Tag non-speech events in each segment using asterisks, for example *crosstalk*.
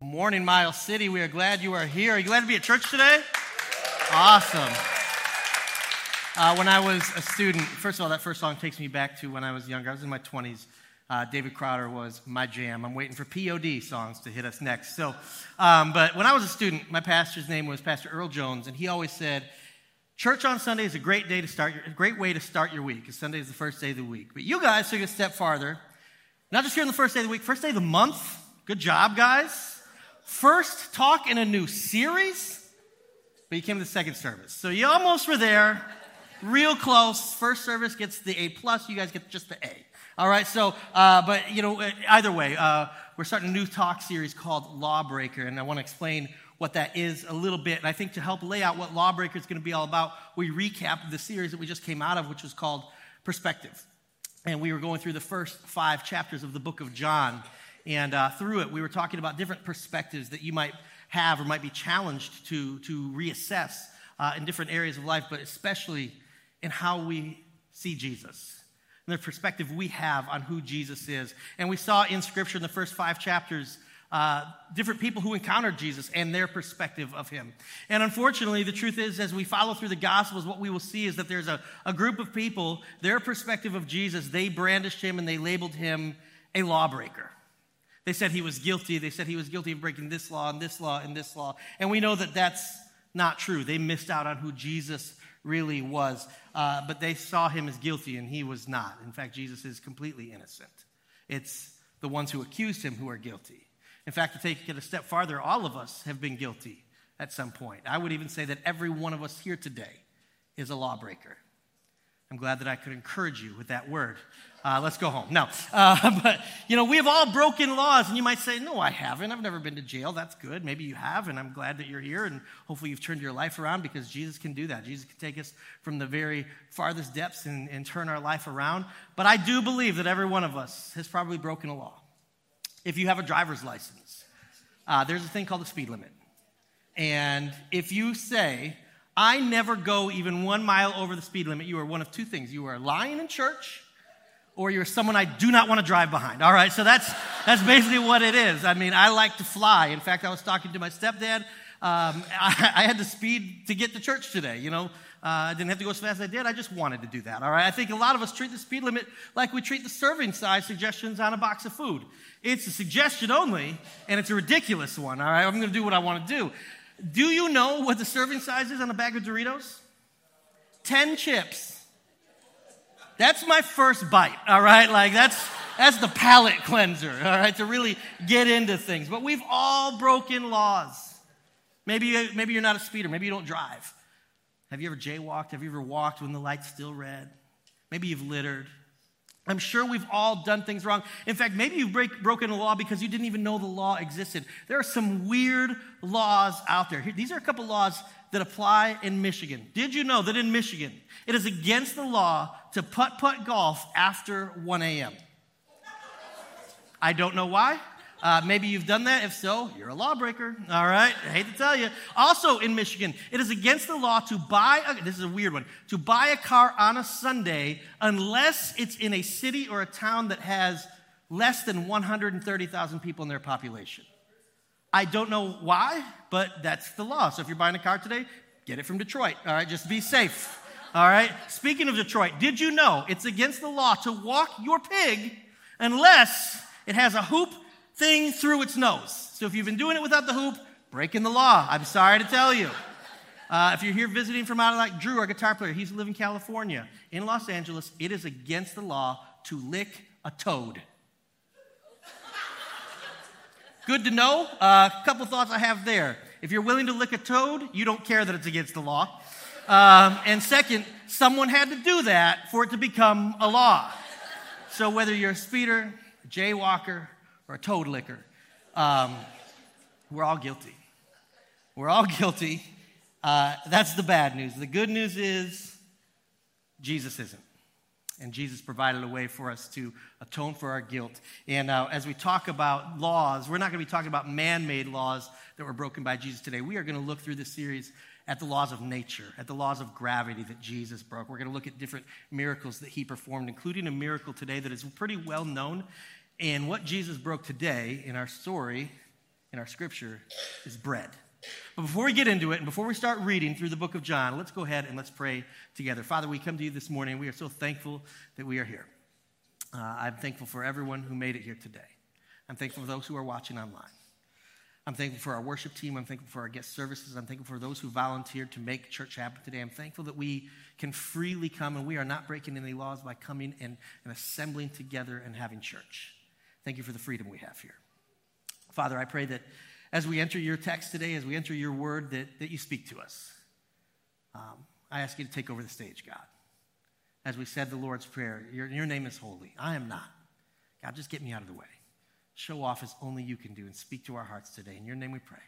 Morning, Miles City. We are glad you are here. Are you glad to be at church today? Awesome. Uh, when I was a student, first of all, that first song takes me back to when I was younger. I was in my 20s. Uh, David Crowder was my jam. I'm waiting for POD songs to hit us next. So, um, but when I was a student, my pastor's name was Pastor Earl Jones, and he always said, "Church on Sunday is a great day to start your, a great way to start your week. Because Sunday is the first day of the week. But you guys took a step farther. Not just here on the first day of the week, first day of the month. Good job, guys first talk in a new series, but you came to the second service. So you almost were there, real close. First service gets the A plus, you guys get just the A. All right, so, uh, but you know, either way, uh, we're starting a new talk series called Lawbreaker, and I want to explain what that is a little bit. And I think to help lay out what Lawbreaker is going to be all about, we recap the series that we just came out of, which was called Perspective. And we were going through the first five chapters of the book of John. And uh, through it, we were talking about different perspectives that you might have or might be challenged to, to reassess uh, in different areas of life, but especially in how we see Jesus and the perspective we have on who Jesus is. And we saw in Scripture in the first five chapters uh, different people who encountered Jesus and their perspective of him. And unfortunately, the truth is, as we follow through the Gospels, what we will see is that there's a, a group of people, their perspective of Jesus, they brandished him and they labeled him a lawbreaker. They said he was guilty. They said he was guilty of breaking this law and this law and this law. And we know that that's not true. They missed out on who Jesus really was. Uh, but they saw him as guilty, and he was not. In fact, Jesus is completely innocent. It's the ones who accused him who are guilty. In fact, to take it a step farther, all of us have been guilty at some point. I would even say that every one of us here today is a lawbreaker. I'm glad that I could encourage you with that word uh, let's go home. No. Uh, *laughs* but, you know, we have all broken laws. And you might say, no, I haven't. I've never been to jail. That's good. Maybe you have. And I'm glad that you're here. And hopefully you've turned your life around because Jesus can do that. Jesus can take us from the very farthest depths and, and turn our life around. But I do believe that every one of us has probably broken a law. If you have a driver's license, uh, there's a thing called the speed limit. And if you say, I never go even one mile over the speed limit, you are one of two things. You are lying in church or you're someone I do not want to drive behind. All right, so that's, that's basically what it is. I mean, I like to fly. In fact, I was talking to my stepdad. Um, I, I, had to speed to get to church today, you know. Uh, I didn't have to go as fast as I did. I just wanted to do that. All right. I think a lot of us treat the speed limit like we treat the serving size suggestions on a box of food. It's a suggestion only, and it's a ridiculous one. All right. I'm going to do what I want to do. Do you know what the serving size is on a bag of Doritos? 10 chips. That's my first bite, all right? Like that's that's the palate cleanser, all right, to really get into things. But we've all broken laws. Maybe, maybe you're not a speeder. Maybe you don't drive. Have you ever jaywalked? Have you ever walked when the light's still red? Maybe you've littered. I'm sure we've all done things wrong. In fact, maybe you've break, broken a law because you didn't even know the law existed. There are some weird laws out there. Here, these are a couple laws that apply in Michigan. Did you know that in Michigan, it is against the law to putt putt golf after 1 a.m.? I don't know why. Uh, maybe you've done that. If so, you're a lawbreaker. All right. I hate to tell you. Also in Michigan, it is against the law to buy, a, this is a weird one, to buy a car on a Sunday unless it's in a city or a town that has less than 130,000 people in their population. I don't know why, but that's the law. So if you're buying a car today, get it from Detroit. All right, just be safe. All right. Speaking of Detroit, did you know it's against the law to walk your pig unless it has a hoop thing through its nose? So if you've been doing it without the hoop, breaking the law. I'm sorry to tell you. Uh, if you're here visiting from out of like Drew, our guitar player, he's living in California. In Los Angeles, it is against the law to lick a toad. Good to know. A uh, couple thoughts I have there. If you're willing to lick a toad, you don't care that it's against the law. Um, and second, someone had to do that for it to become a law. So whether you're a speeder, a jaywalker, or a toad licker, um, we're all guilty. We're all *laughs* guilty. Uh, that's the bad news. The good news is Jesus isn't. And Jesus provided a way for us to atone for our guilt. And uh, as we talk about laws, we're not going to be talking about man made laws that were broken by Jesus today. We are going to look through this series at the laws of nature, at the laws of gravity that Jesus broke. We're going to look at different miracles that he performed, including a miracle today that is pretty well known. And what Jesus broke today in our story in our scripture is bread. But before we get into it and before we start reading through the book of John, let's go ahead and let's pray together. Father, we come to you this morning. We are so thankful that we are here. Uh, I'm thankful for everyone who made it here today. I'm thankful for those who are watching online. I'm thankful for our worship team. I'm thankful for our guest services. I'm thankful for those who volunteered to make church happen today. I'm thankful that we can freely come and we are not breaking any laws by coming and, and assembling together and having church. Thank you for the freedom we have here. Father, I pray that as we enter your text today, as we enter your word, that, that you speak to us. Um, I ask you to take over the stage, God. As we said the Lord's Prayer, your, your name is holy. I am not. God, just get me out of the way. Show off as only you can do and speak to our hearts today. In your name we pray.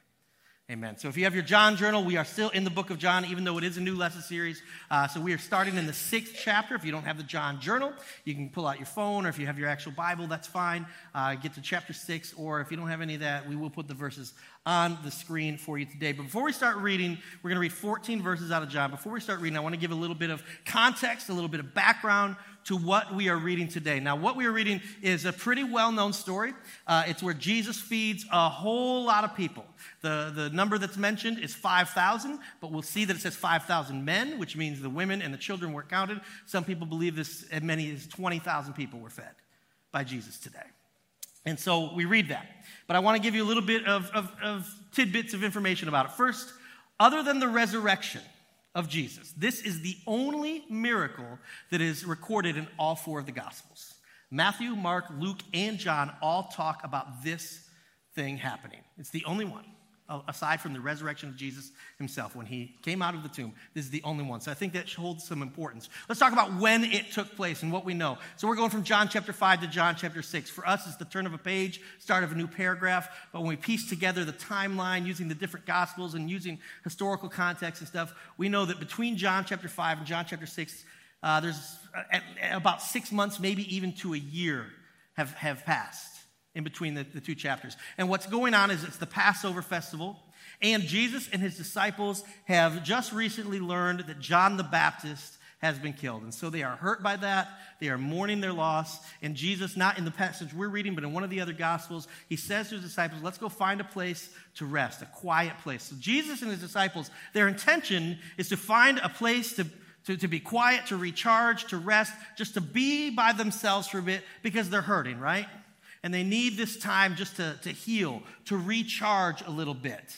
Amen. So if you have your John journal, we are still in the book of John, even though it is a new lesson series. Uh, so we are starting in the sixth chapter. If you don't have the John journal, you can pull out your phone, or if you have your actual Bible, that's fine. Uh, get to chapter six, or if you don't have any of that, we will put the verses on the screen for you today. But before we start reading, we're going to read 14 verses out of John. Before we start reading, I want to give a little bit of context, a little bit of background to what we are reading today. Now, what we are reading is a pretty well known story. Uh, it's where Jesus feeds a whole lot of people. The, the number that's mentioned is 5,000, but we'll see that it says 5,000 men, which means the women and the children weren't counted. Some people believe this, as many as 20,000 people were fed by Jesus today. And so we read that. But I want to give you a little bit of, of, of tidbits of information about it. First, other than the resurrection, of Jesus. This is the only miracle that is recorded in all four of the Gospels. Matthew, Mark, Luke, and John all talk about this thing happening. It's the only one aside from the resurrection of Jesus himself when he came out of the tomb. This is the only one. So I think that holds some importance. Let's talk about when it took place and what we know. So we're going from John chapter 5 to John chapter 6. For us, it's the turn of a page, start of a new paragraph. But when we piece together the timeline using the different gospels and using historical context and stuff, we know that between John chapter 5 and John chapter 6, uh, there's about six months, maybe even to a year, have, have passed in between the, the two chapters. And what's going on is it's the Passover festival, and Jesus and his disciples have just recently learned that John the Baptist has been killed. And so they are hurt by that. They are mourning their loss. And Jesus, not in the passage we're reading, but in one of the other gospels, he says to his disciples, Let's go find a place to rest, a quiet place. So Jesus and his disciples, their intention is to find a place to, to, to be quiet, to recharge, to rest, just to be by themselves for a bit because they're hurting, right? And they need this time just to, to heal, to recharge a little bit.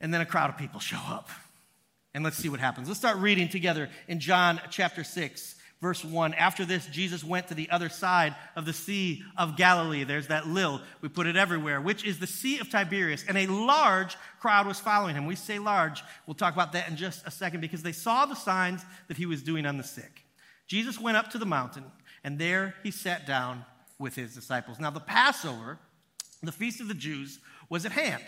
And then a crowd of people show up. And let's see what happens. Let's start reading together in John chapter 6, verse 1. After this, Jesus went to the other side of the Sea of Galilee. There's that lil, we put it everywhere, which is the Sea of Tiberias. And a large crowd was following him. We say large. We'll talk about that in just a second because they saw the signs that he was doing on the sick. Jesus went up to the mountain, and there he sat down with his disciples. Now, the Passover, the feast of the Jews, was at hand.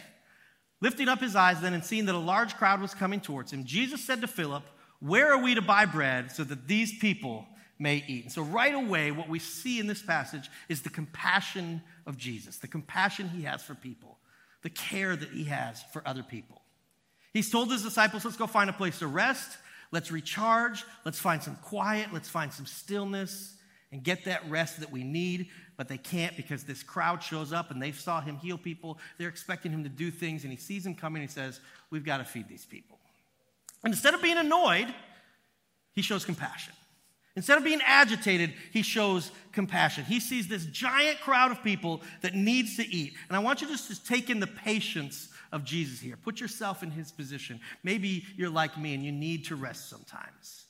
Lifting up his eyes then and seeing that a large crowd was coming towards him, Jesus said to Philip, Where are we to buy bread so that these people may eat? And so, right away, what we see in this passage is the compassion of Jesus, the compassion he has for people, the care that he has for other people. He's told his disciples, Let's go find a place to rest. Let's recharge. Let's find some quiet. Let's find some stillness and get that rest that we need, but they can't because this crowd shows up and they saw him heal people. They're expecting him to do things, and he sees them coming and he says, We've got to feed these people. And instead of being annoyed, he shows compassion. Instead of being agitated, he shows compassion. He sees this giant crowd of people that needs to eat. And I want you just to take in the patience of Jesus here. Put yourself in his position. Maybe you're like me and you need to rest sometimes.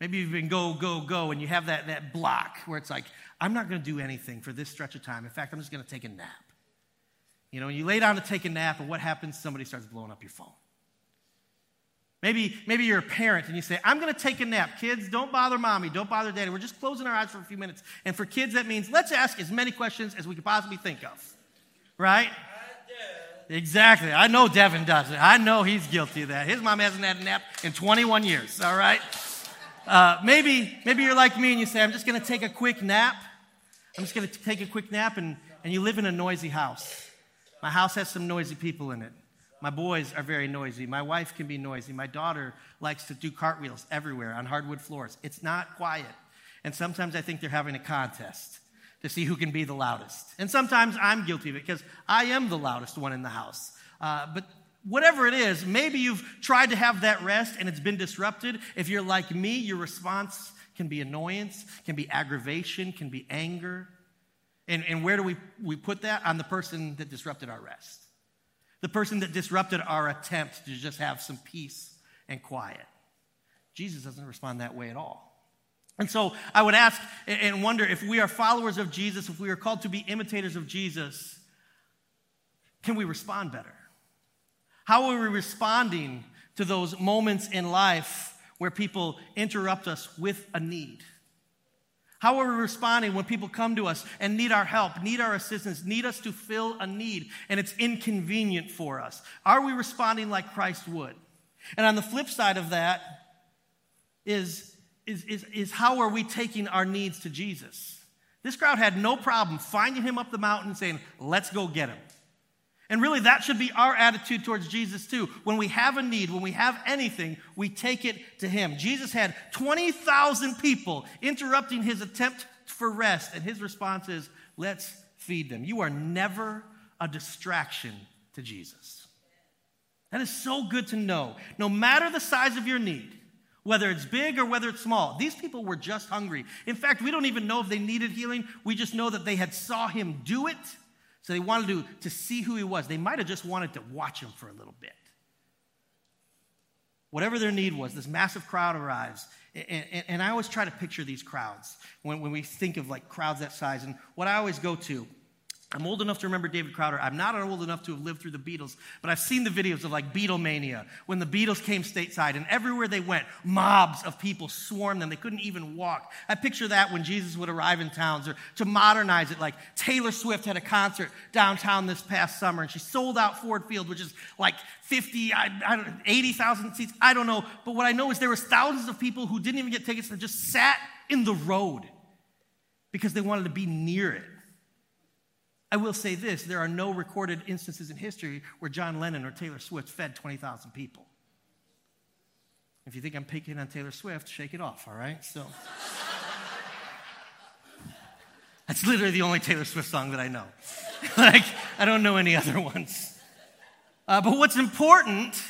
Maybe you've been go, go, go, and you have that, that block where it's like, I'm not going to do anything for this stretch of time. In fact, I'm just going to take a nap. You know, and you lay down to take a nap, and what happens? Somebody starts blowing up your phone. Maybe, maybe you're a parent and you say, I'm going to take a nap. Kids, don't bother mommy, don't bother daddy. We're just closing our eyes for a few minutes. And for kids, that means let's ask as many questions as we could possibly think of. Right? Exactly. I know Devin does it. I know he's guilty of that. His mom hasn't had a nap in 21 years, all right? Uh, maybe, maybe you're like me and you say, I'm just going to take a quick nap. I'm just going to take a quick nap, and, and you live in a noisy house. My house has some noisy people in it. My boys are very noisy. My wife can be noisy. My daughter likes to do cartwheels everywhere on hardwood floors. It's not quiet. And sometimes I think they're having a contest to see who can be the loudest. And sometimes I'm guilty of it because I am the loudest one in the house. Uh, but whatever it is, maybe you've tried to have that rest and it's been disrupted. If you're like me, your response can be annoyance, can be aggravation, can be anger. And, and where do we, we put that? On the person that disrupted our rest. The person that disrupted our attempt to just have some peace and quiet. Jesus doesn't respond that way at all. And so I would ask and wonder if we are followers of Jesus, if we are called to be imitators of Jesus, can we respond better? How are we responding to those moments in life where people interrupt us with a need? How are we responding when people come to us and need our help, need our assistance, need us to fill a need, and it's inconvenient for us? Are we responding like Christ would? And on the flip side of that is, is, is, is how are we taking our needs to Jesus? This crowd had no problem finding him up the mountain saying, Let's go get him. And really, that should be our attitude towards Jesus, too. When we have a need, when we have anything, we take it to Him. Jesus had 20,000 people interrupting his attempt for rest, and his response is, Let's feed them. You are never a distraction to Jesus. That is so good to know. No matter the size of your need, whether it's big or whether it's small, these people were just hungry. In fact, we don't even know if they needed healing. We just know that they had saw him do it so they wanted to, to see who he was. They might have just wanted to watch him for a little bit. Whatever their need was, this massive crowd arrives. And, and, and I always try to picture these crowds when, when we think of like crowds that size. And what I always go to I'm old enough to remember David Crowder. I'm not old enough to have lived through the Beatles, but I've seen the videos of like Beatlemania when the Beatles came stateside and everywhere they went, mobs of people swarmed them. They couldn't even walk. I picture that when Jesus would arrive in towns or to modernize it, like Taylor Swift had a concert downtown this past summer and she sold out Ford Field, which is like 50, I, I don't 80,000 seats. I don't know. But what I know is there was thousands of people who didn't even get tickets that just sat in the road because they wanted to be near it. I will say this there are no recorded instances in history where John Lennon or Taylor Swift fed 20,000 people. If you think I'm picking on Taylor Swift, shake it off, all right? So. *laughs* That's literally the only Taylor Swift song that I know. *laughs* like, I don't know any other ones. Uh, but what's important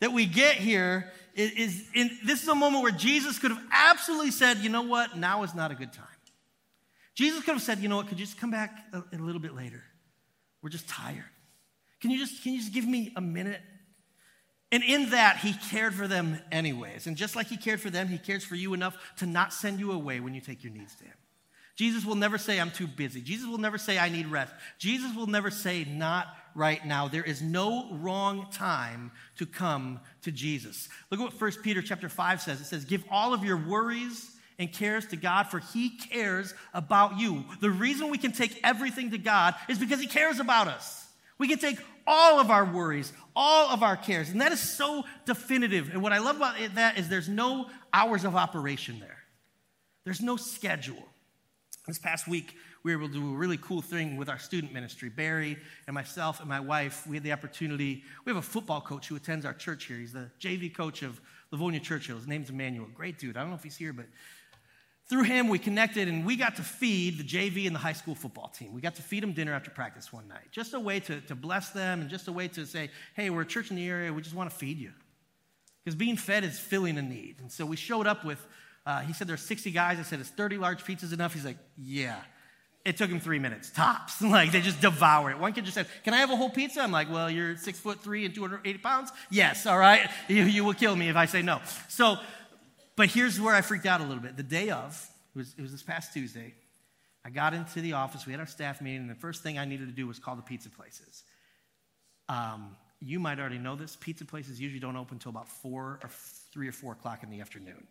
that we get here is, is in, this is a moment where Jesus could have absolutely said, you know what, now is not a good time. Jesus could have said, you know what, could you just come back a, a little bit later? We're just tired. Can you just, can you just give me a minute? And in that, he cared for them anyways. And just like he cared for them, he cares for you enough to not send you away when you take your needs to him. Jesus will never say, I'm too busy. Jesus will never say, I need rest. Jesus will never say, not right now. There is no wrong time to come to Jesus. Look at what 1 Peter chapter 5 says. It says, Give all of your worries and cares to God, for He cares about you. The reason we can take everything to God is because He cares about us. We can take all of our worries, all of our cares, and that is so definitive. And what I love about that is there's no hours of operation there, there's no schedule. This past week, we were able to do a really cool thing with our student ministry. Barry and myself and my wife, we had the opportunity. We have a football coach who attends our church here. He's the JV coach of Livonia Churchill. His name's Emmanuel. Great dude. I don't know if he's here, but through him, we connected and we got to feed the JV and the high school football team. We got to feed them dinner after practice one night. Just a way to, to bless them and just a way to say, hey, we're a church in the area, we just want to feed you. Because being fed is filling a need. And so we showed up with, uh, he said there's 60 guys. I said, is 30 large pizzas enough? He's like, yeah. It took him three minutes, tops. *laughs* like they just devour it. One kid just said, Can I have a whole pizza? I'm like, Well, you're six foot three and 280 pounds? Yes, all right. *laughs* You, you will kill me if I say no. So but here's where I freaked out a little bit. The day of, it was, it was this past Tuesday, I got into the office, we had our staff meeting, and the first thing I needed to do was call the pizza places. Um, you might already know this. Pizza places usually don't open until about four or three or four o'clock in the afternoon.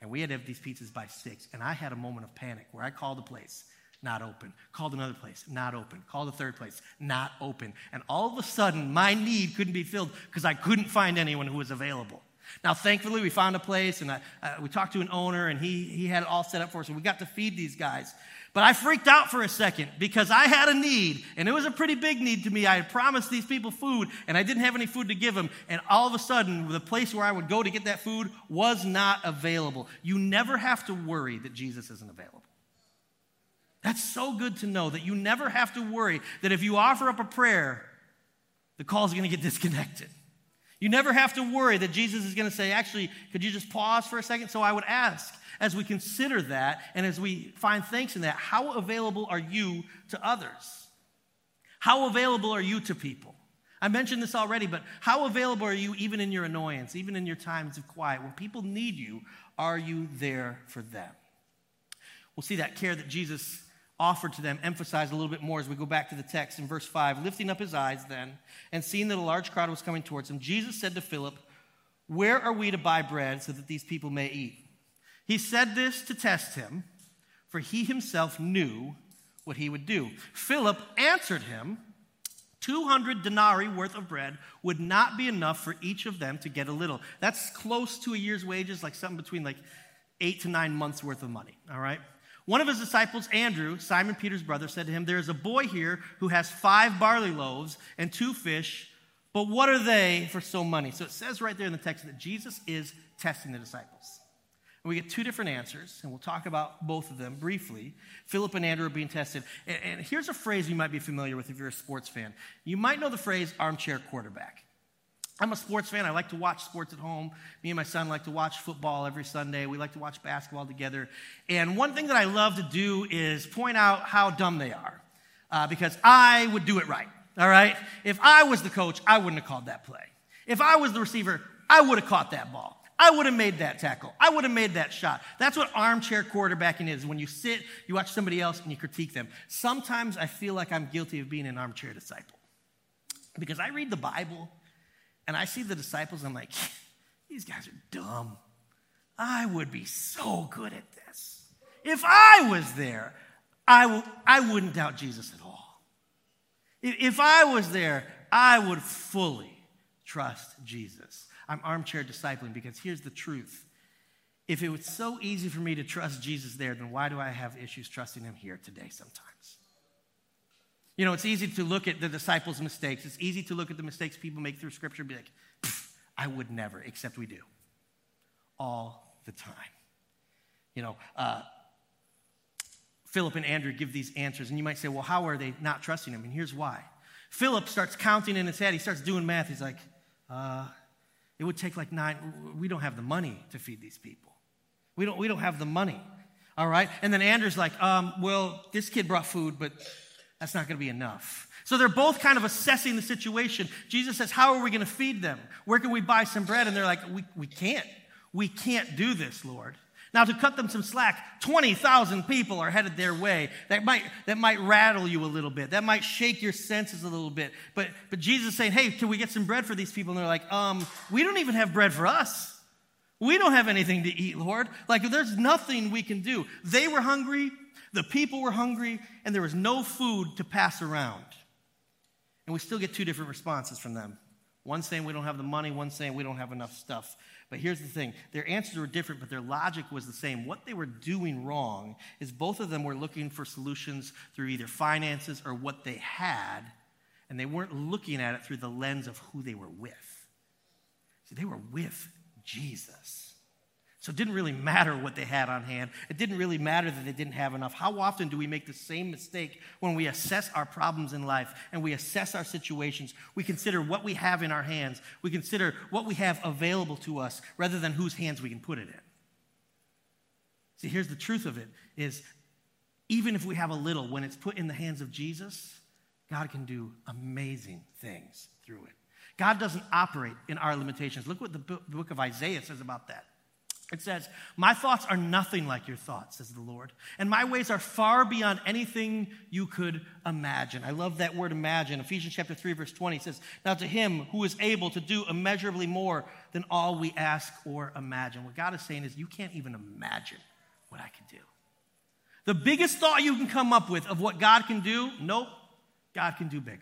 And we had to have these pizzas by six. And I had a moment of panic where I called the place, not open. Called another place, not open. Called a third place, not open. And all of a sudden, my need couldn't be filled because I couldn't find anyone who was available. Now, thankfully, we found a place and I, uh, we talked to an owner and he, he had it all set up for us and we got to feed these guys. But I freaked out for a second because I had a need and it was a pretty big need to me. I had promised these people food and I didn't have any food to give them. And all of a sudden, the place where I would go to get that food was not available. You never have to worry that Jesus isn't available. That's so good to know that you never have to worry that if you offer up a prayer, the call is going to get disconnected. You never have to worry that Jesus is going to say, actually, could you just pause for a second? So I would ask, as we consider that and as we find thanks in that, how available are you to others? How available are you to people? I mentioned this already, but how available are you even in your annoyance, even in your times of quiet? When people need you, are you there for them? We'll see that care that Jesus offered to them emphasized a little bit more as we go back to the text in verse 5. Lifting up his eyes then, and seeing that a large crowd was coming towards him, Jesus said to Philip, Where are we to buy bread so that these people may eat? He said this to test him, for he himself knew what he would do. Philip answered him, 200 denarii worth of bread would not be enough for each of them to get a little. That's close to a year's wages, like something between like eight to nine months worth of money, all right? One of his disciples, Andrew, Simon Peter's brother, said to him, There is a boy here who has five barley loaves and two fish, but what are they for so many? So it says right there in the text that Jesus is testing the disciples. And we get two different answers, and we'll talk about both of them briefly. Philip and Andrew are being tested. And, and here's a phrase you might be familiar with if you're a sports fan. You might know the phrase armchair quarterback. I'm a sports fan. I like to watch sports at home. Me and my son like to watch football every Sunday. We like to watch basketball together. And one thing that I love to do is point out how dumb they are uh, because I would do it right. All right? If I was the coach, I wouldn't have called that play. If I was the receiver, I would have caught that ball. I would have made that tackle. I would have made that shot. That's what armchair quarterbacking is. When you sit, you watch somebody else, and you critique them. Sometimes I feel like I'm guilty of being an armchair disciple because I read the Bible and I see the disciples, I'm like, *laughs* these guys are dumb. I would be so good at this. If I was there, I w- I wouldn't doubt Jesus at all. If I was there, I would fully trust Jesus. I'm armchair discipling because here's the truth. If it was so easy for me to trust Jesus there, then why do I have issues trusting him here today sometimes? You know, it's easy to look at the disciples' mistakes. It's easy to look at the mistakes people make through Scripture and be like, I would never, except we do. All the time. You know, uh, Philip and Andrew give these answers, and you might say, well, how are they not trusting him? And here's why. Philip starts counting in his head. He starts doing math. He's like, uh, it would take like nine. We don't have the money to feed these people. We don't, we don't have the money. All right? And then Andrew's like, um, well, this kid brought food, but that's not going to be enough. So they're both kind of assessing the situation. Jesus says, How are we going to feed them? Where can we buy some bread? And they're like, We, we can't. We can't do this, Lord. Now, to cut them some slack, 20,000 people are headed their way. That might, that might rattle you a little bit. That might shake your senses a little bit. But, but Jesus is saying, Hey, can we get some bread for these people? And they're like, um, We don't even have bread for us. We don't have anything to eat, Lord. Like, there's nothing we can do. They were hungry. The people were hungry and there was no food to pass around. And we still get two different responses from them. One saying we don't have the money, one saying we don't have enough stuff. But here's the thing their answers were different, but their logic was the same. What they were doing wrong is both of them were looking for solutions through either finances or what they had, and they weren't looking at it through the lens of who they were with. See, they were with Jesus. So it didn't really matter what they had on hand. It didn't really matter that they didn't have enough. How often do we make the same mistake when we assess our problems in life and we assess our situations? We consider what we have in our hands, we consider what we have available to us rather than whose hands we can put it in. See, here's the truth of it is even if we have a little, when it's put in the hands of Jesus, God can do amazing things through it. God doesn't operate in our limitations. Look what the book of Isaiah says about that. It says, My thoughts are nothing like your thoughts, says the Lord, and my ways are far beyond anything you could imagine. I love that word imagine. Ephesians chapter 3, verse 20 says, Now to him who is able to do immeasurably more than all we ask or imagine. What God is saying is, You can't even imagine what I can do. The biggest thought you can come up with of what God can do, nope, God can do bigger.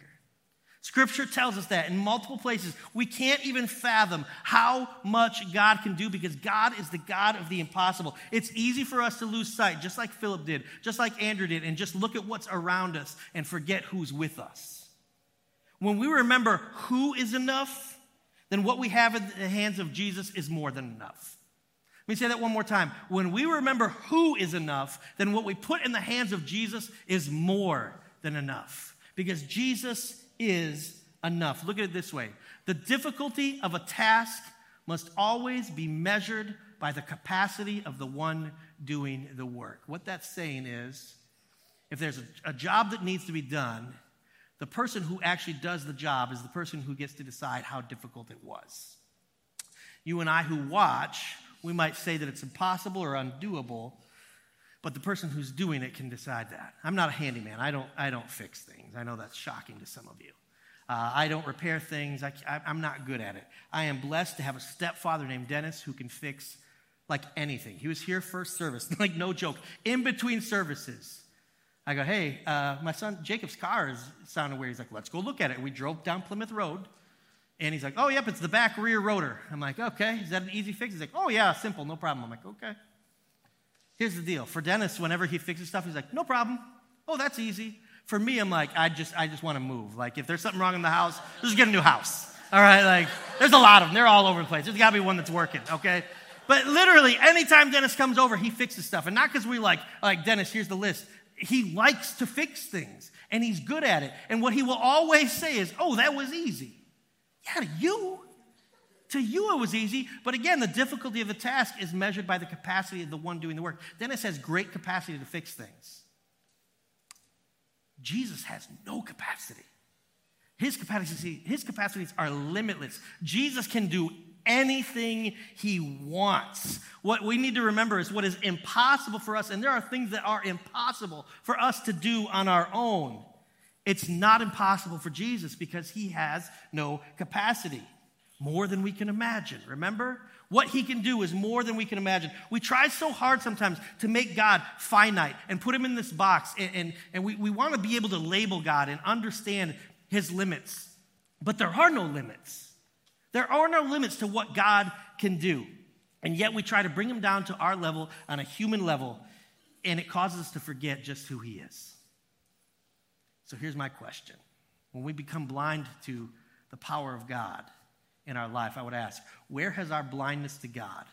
Scripture tells us that in multiple places. We can't even fathom how much God can do because God is the God of the impossible. It's easy for us to lose sight, just like Philip did, just like Andrew did, and just look at what's around us and forget who's with us. When we remember who is enough, then what we have in the hands of Jesus is more than enough. Let me say that one more time. When we remember who is enough, then what we put in the hands of Jesus is more than enough. Because Jesus is enough. Look at it this way the difficulty of a task must always be measured by the capacity of the one doing the work. What that's saying is if there's a, a, job that needs to be done, the person who actually does the job is the person who gets to decide how difficult it was. You and I who watch, we might say that it's impossible or undoable, but the person who's doing it can decide that. I'm not a handyman. I don't, I don't fix things. I know that's shocking to some of you. Uh, I don't repair things. I, am not good at it. I am blessed to have a stepfather named Dennis who can fix like anything. He was here first service, *laughs* like no joke, in between services. I go, hey, uh, my son Jacob's car is sounding weird. He's like, let's go look at it. We drove down Plymouth Road, and he's like, oh, yep, it's the back rear rotor. I'm like, okay, is that an easy fix? He's like, oh, yeah, simple, no problem. I'm like, okay. Here's the deal. For Dennis, whenever he fixes stuff, he's like, no problem. Oh, that's easy. For me, I'm like, I just, I just want to move. Like, if there's something wrong in the house, just get a new house. All right, like, there's a lot of them. They're all over the place. There's got to be one that's working, okay? But literally, anytime Dennis comes over, he fixes stuff. And not because we like, like, Dennis, here's the list he likes to fix things and he's good at it. And what he will always say is, Oh, that was easy. Yeah, you. To you, it was easy. But again, the difficulty of the task is measured by the capacity of the one doing the work. Dennis has great capacity to fix things. Jesus has no capacity. His capacity, his capacities are limitless. Jesus can do anything he wants. What we need to remember is what is impossible for us, and there are things that are impossible for us to do on our own. It's not impossible for Jesus because he has no capacity, more than we can imagine. Remember? What he can do is more than we can imagine. We try so hard sometimes to make God finite and put him in this box, and, and, and we, we want to be able to label God and understand his limits. But there are no limits. There are no limits to what God can do. And yet we try to bring him down to our level on a human level, and it causes us to forget just who he is. So here's my question When we become blind to the power of God in our life, I would ask, where has our blindness to God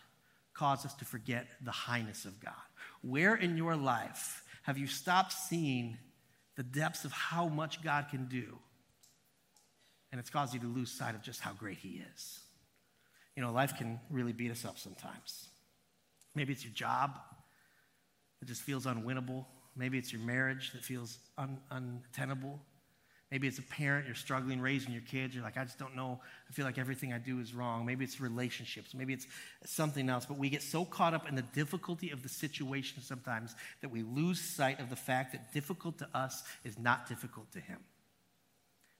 caused us to forget the highness of God? Where in your life have you stopped seeing the depths of how much God can do? and it's caused you to lose sight of just how great He is. You know, life can really beat us up sometimes. Maybe it's your job that just feels unwinnable. Maybe it's your marriage that feels un- untenable. Maybe it's a parent, you're struggling raising your kids. You're like, I just don't know. I feel like everything I do is wrong. Maybe it's relationships. Maybe it's something else. But we get so caught up in the difficulty of the situation sometimes that we lose sight of the fact that difficult to us is not difficult to Him.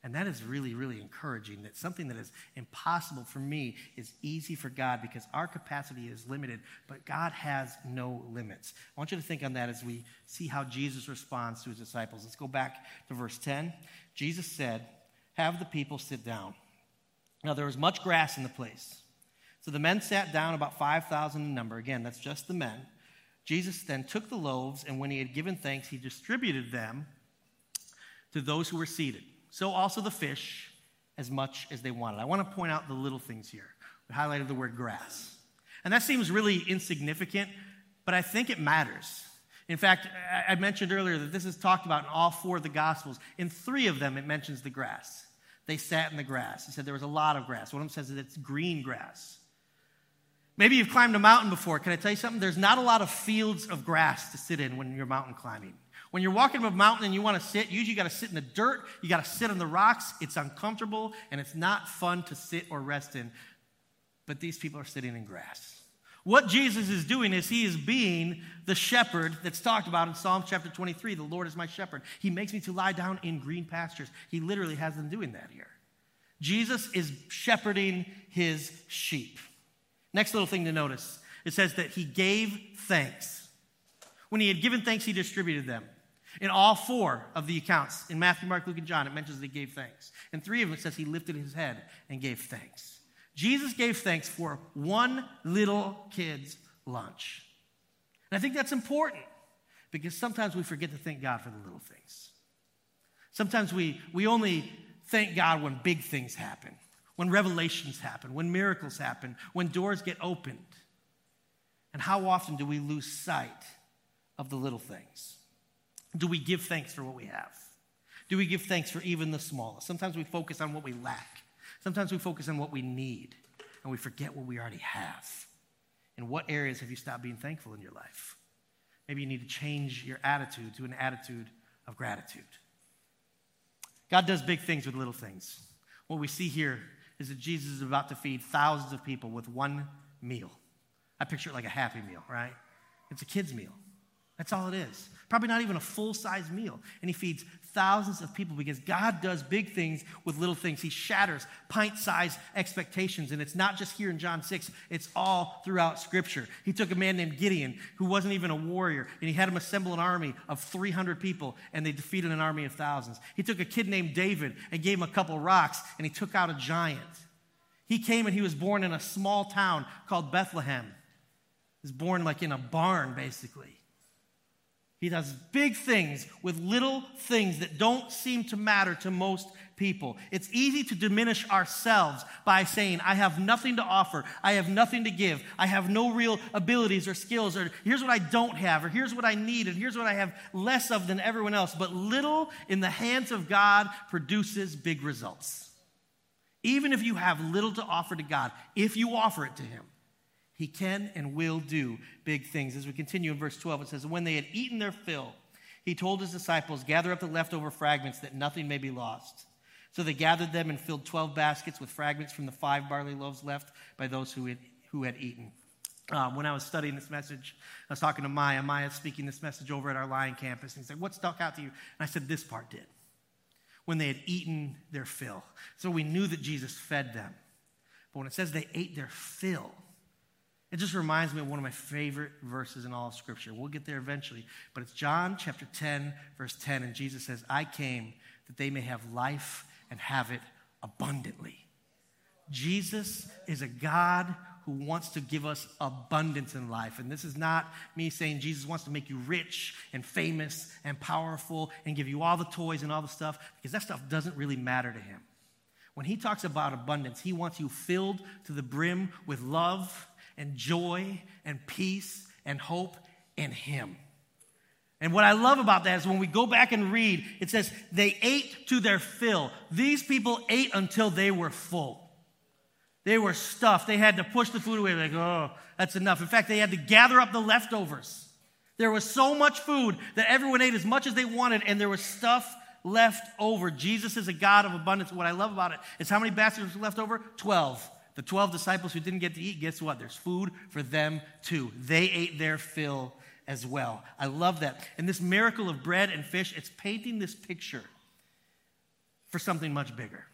And that is really, really encouraging that something that is impossible for me is easy for God because our capacity is limited, but God has no limits. I want you to think on that as we see how Jesus responds to his disciples. Let's go back to verse 10. Jesus said, Have the people sit down. Now, there was much grass in the place. So the men sat down, about 5,000 in number. Again, that's just the men. Jesus then took the loaves, and when he had given thanks, he distributed them to those who were seated so also the fish as much as they wanted. I want to point out the little things here. We highlighted the word grass. And that seems really insignificant, but I think it matters. In fact, I mentioned earlier that this is talked about in all four of the Gospels. In three of them, it mentions the grass. They sat in the grass. He said there was a lot of grass. One of them says that it's green grass. Maybe you've climbed a mountain before. Can I tell you something? There's not a lot of fields of grass to sit in when you're mountain climbing. When you're walking up a mountain and you want to sit, usually you got to sit in the dirt, you got to sit on the rocks. It's uncomfortable and it's not fun to sit or rest in. But these people are sitting in grass. What Jesus is doing is he is being the shepherd that's talked about in Psalm chapter 23. The Lord is my shepherd. He makes me to lie down in green pastures. He literally has them doing that here. Jesus is shepherding his sheep. Next little thing to notice it says that he gave thanks. When he had given thanks, he distributed them. In all four of the accounts, in Matthew, Mark, Luke, and John, it mentions that he gave thanks. In three of them, it says he lifted his head and gave thanks. Jesus gave thanks for one little kid's lunch. And I think that's important because sometimes we forget to thank God for the little things. Sometimes we, we only thank God when big things happen, when revelations happen, when miracles happen, when doors get opened. And how often do we lose sight of the little things? Do we give thanks for what we have? Do we give thanks for even the smallest? Sometimes we focus on what we lack. Sometimes we focus on what we need, and we forget what we already have. In what areas have you stopped being thankful in your life? Maybe you need to change your attitude to an attitude of gratitude. God does big things with little things. What we see here is that Jesus is about to feed thousands of people with one meal. I picture it like a happy meal, right? It's a kid's meal. That's all it is. Probably not even a full size meal. And he feeds thousands of people because God does big things with little things. He shatters pint sized expectations. And it's not just here in John 6, it's all throughout Scripture. He took a man named Gideon, who wasn't even a warrior, and he had him assemble an army of 300 people, and they defeated an army of thousands. He took a kid named David and gave him a couple rocks, and he took out a giant. He came and he was born in a small town called Bethlehem. He was born like in a barn, basically. He does big things with little things that don't seem to matter to most people. It's easy to diminish ourselves by saying, I have nothing to offer. I have nothing to give. I have no real abilities or skills, or here's what I don't have, or here's what I need, and here's what I have less of than everyone else. But little in the hands of God produces big results. Even if you have little to offer to God, if you offer it to Him, he can and will do big things. As we continue in verse 12, it says, When they had eaten their fill, he told his disciples, Gather up the leftover fragments that nothing may be lost. So they gathered them and filled 12 baskets with fragments from the five barley loaves left by those who had, who had eaten. Um, when I was studying this message, I was talking to Maya. Maya speaking this message over at our Lion campus. And he said, What stuck out to you? And I said, This part did. When they had eaten their fill. So we knew that Jesus fed them. But when it says they ate their fill, it just reminds me of one of my favorite verses in all of Scripture. We'll get there eventually, but it's John chapter 10, verse 10, and Jesus says, I came that they may have life and have it abundantly. Jesus is a God who wants to give us abundance in life. And this is not me saying Jesus wants to make you rich and famous and powerful and give you all the toys and all the stuff, because that stuff doesn't really matter to him. When he talks about abundance, he wants you filled to the brim with love and joy and peace and hope in Him. And what I love about that is when we go back and read, it says, they ate to their fill. These people ate until they were full. They were stuffed. They had to push the food away, like, oh, that's enough. In fact, they had to gather up the leftovers. There was so much food that everyone ate as much as they wanted, and there was stuff left over. Jesus is a God of abundance. What I love about it is how many baskets were left over? Twelve. The 12 disciples who didn't get to eat, guess what? There's food for them too. They ate their fill as well. I love that. And this miracle of bread and fish, it's painting this picture for something much bigger.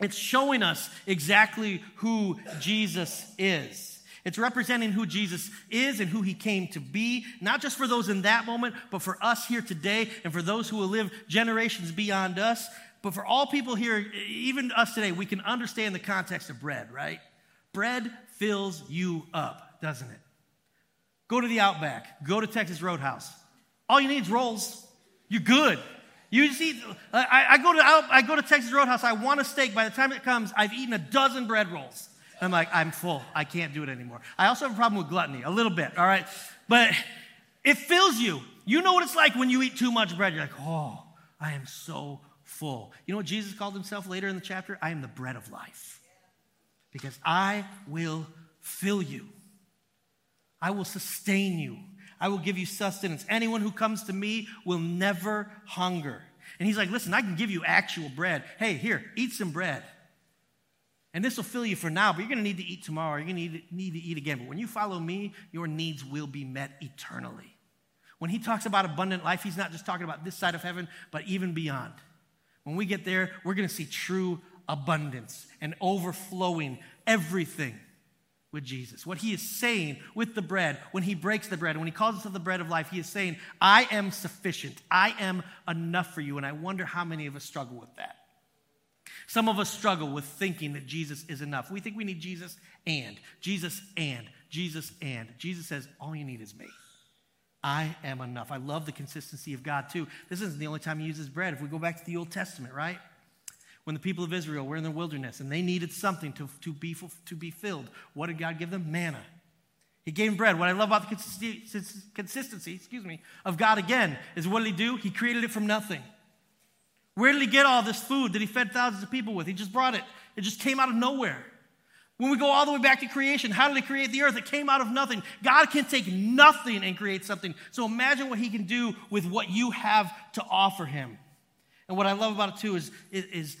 It's showing us exactly who Jesus is. It's representing who Jesus is and who he came to be, not just for those in that moment, but for us here today and for those who will live generations beyond us. But for all people here, even us today, we can understand the context of bread, right? Bread fills you up, doesn't it? Go to the Outback, go to Texas Roadhouse. All you need is rolls. You're good. You see, uh, I, I, go to I go to Texas Roadhouse. I want a steak. By the time it comes, I've eaten a dozen bread rolls. I'm like, I'm full. I can't do it anymore. I also have a problem with gluttony, a little bit. All right, but it fills you. You know what it's like when you eat too much bread. You're like, oh, I am so full. You know what Jesus called himself later in the chapter? I am the bread of life. Because I will fill you, I will sustain you, I will give you sustenance. Anyone who comes to me will never hunger. And he's like, listen, I can give you actual bread. Hey, here, eat some bread. And this will fill you for now, but you're going to need to eat tomorrow. You're going to need, need to eat again. But when you follow me, your needs will be met eternally. When he talks about abundant life, he's not just talking about this side of heaven, but even beyond. When we get there, we're going to see true abundance and overflowing everything with Jesus. What he is saying with the bread, when he breaks the bread, when he calls us the bread of life, he is saying, I am sufficient. I am enough for you. And I wonder how many of us struggle with that. Some of us struggle with thinking that Jesus is enough. We think we need Jesus and, Jesus and, Jesus and. Jesus says, All you need is me. I am enough. I love the consistency of God too. This isn't the only time he uses bread. If we go back to the Old Testament, right? When the people of Israel were in the wilderness and they needed something to, to, be, to be filled, what did God give them? Manna. He gave them bread. What I love about the consistency, excuse me, of God again is what did he do? He created it from nothing. Where did he get all this food that he fed thousands of people with? He just brought it. It just came out of nowhere. When we go all the way back to creation, how did he create the earth? It came out of nothing. God can take nothing and create something. So imagine what he can do with what you have to offer him. And what I love about it too is, is, is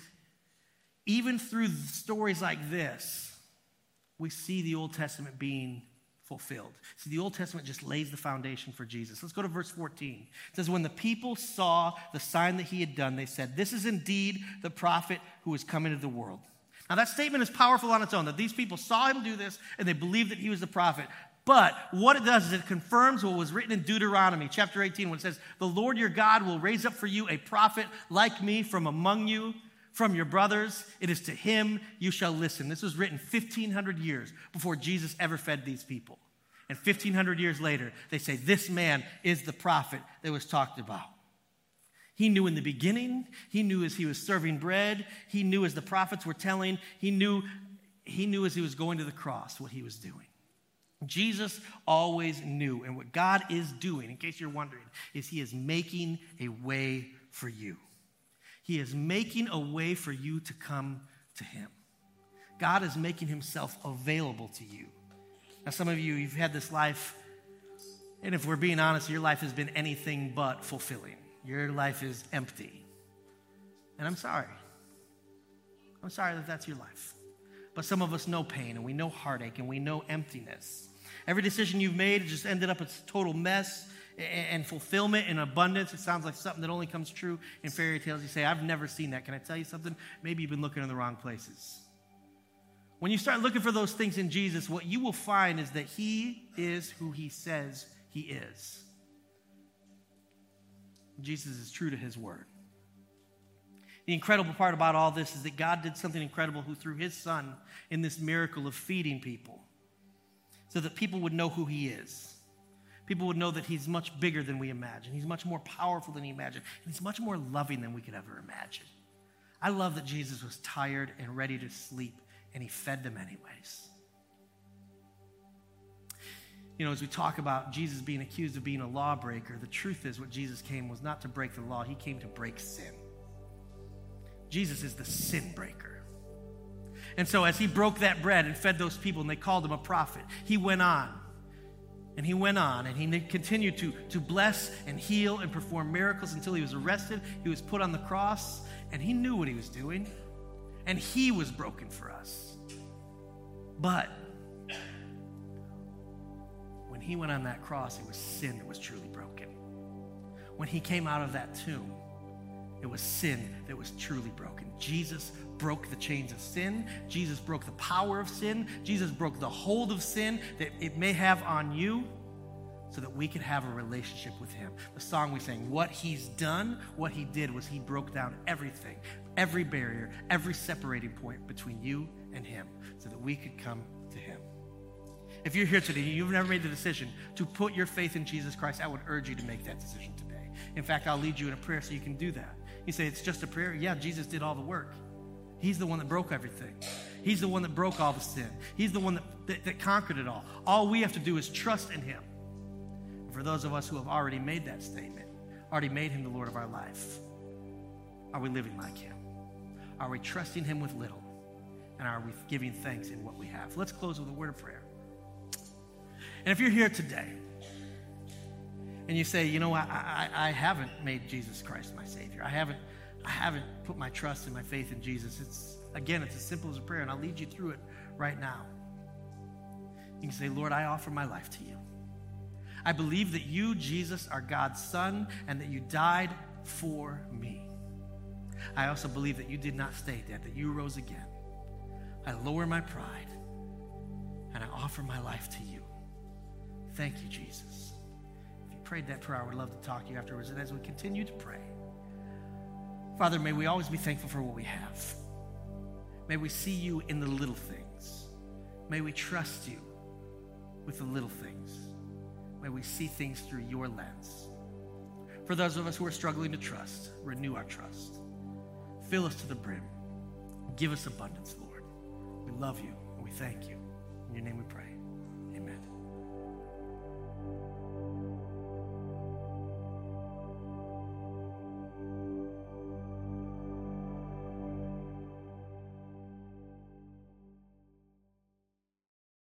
even through stories like this, we see the Old Testament being fulfilled. See, the Old Testament just lays the foundation for Jesus. Let's go to verse 14. It says, When the people saw the sign that he had done, they said, This is indeed the prophet who is coming into the world. Now, that statement is powerful on its own that these people saw him do this and they believed that he was the prophet. But what it does is it confirms what was written in Deuteronomy chapter 18 when it says, The Lord your God will raise up for you a prophet like me from among you, from your brothers. It is to him you shall listen. This was written 1,500 years before Jesus ever fed these people. And 1,500 years later, they say, This man is the prophet that was talked about. He knew in the beginning, he knew as he was serving bread, he knew as the prophets were telling, he knew, he knew as he was going to the cross what he was doing. Jesus always knew. And what God is doing, in case you're wondering, is he is making a way for you. He is making a way for you to come to him. God is making himself available to you. Now, some of you, you've had this life, and if we're being honest, your life has been anything but fulfilling. Your life is empty. And I'm sorry. I'm sorry that that's your life. But some of us know pain and we know heartache and we know emptiness. Every decision you've made just ended up a total mess and fulfillment and abundance. It sounds like something that only comes true in fairy tales. You say, I've never seen that. Can I tell you something? Maybe you've been looking in the wrong places. When you start looking for those things in Jesus, what you will find is that He is who He says He is. Jesus is true to his word. The incredible part about all this is that God did something incredible who through his son in this miracle of feeding people so that people would know who he is. People would know that he's much bigger than we imagine. He's much more powerful than we imagine. He's much more loving than we could ever imagine. I love that Jesus was tired and ready to sleep, and he fed them anyways. You know, as we talk about Jesus being accused of being a lawbreaker, the truth is what Jesus came was not to break the law, he came to break sin. Jesus is the sin breaker. And so, as he broke that bread and fed those people, and they called him a prophet, he went on. And he went on and he continued to, to bless and heal and perform miracles until he was arrested. He was put on the cross, and he knew what he was doing. And he was broken for us. But he went on that cross, it was sin that was truly broken. When he came out of that tomb, it was sin that was truly broken. Jesus broke the chains of sin. Jesus broke the power of sin. Jesus broke the hold of sin that it may have on you so that we could have a relationship with him. The song we sang, What He's Done, what He did was He broke down everything, every barrier, every separating point between you and Him so that we could come if you're here today and you've never made the decision to put your faith in Jesus Christ, I would urge you to make that decision today. In fact, I'll lead you in a prayer so you can do that. You say, it's just a prayer? Yeah, Jesus did all the work. He's the one that broke everything. He's the one that broke all the sin. He's the one that, that, that conquered it all. All we have to do is trust in Him. for those of us who have already made that statement, already made Him the Lord of our life, are we living like Him? Are we trusting Him with little? And are we giving thanks in what we have? Let's close with a word of prayer. And if you're here today and you say, you know, I, I, I haven't made Jesus Christ my Savior, I haven't, I haven't put my trust and my faith in Jesus, it's, again, it's as simple as a prayer, and I'll lead you through it right now. You can say, Lord, I offer my life to you. I believe that you, Jesus, are God's Son and that you died for me. I also believe that you did not stay dead, that you rose again. I lower my pride and I offer my life to you. Thank you, Jesus. If you prayed that prayer, I would love to talk to you afterwards. And as we continue to pray, Father, may we always be thankful for what we have. May we see you in the little things. May we trust you with the little things. May we see things through your lens. For those of us who are struggling to trust, renew our trust. Fill us to the brim. Give us abundance, Lord. We love you and we thank you. In your name we pray.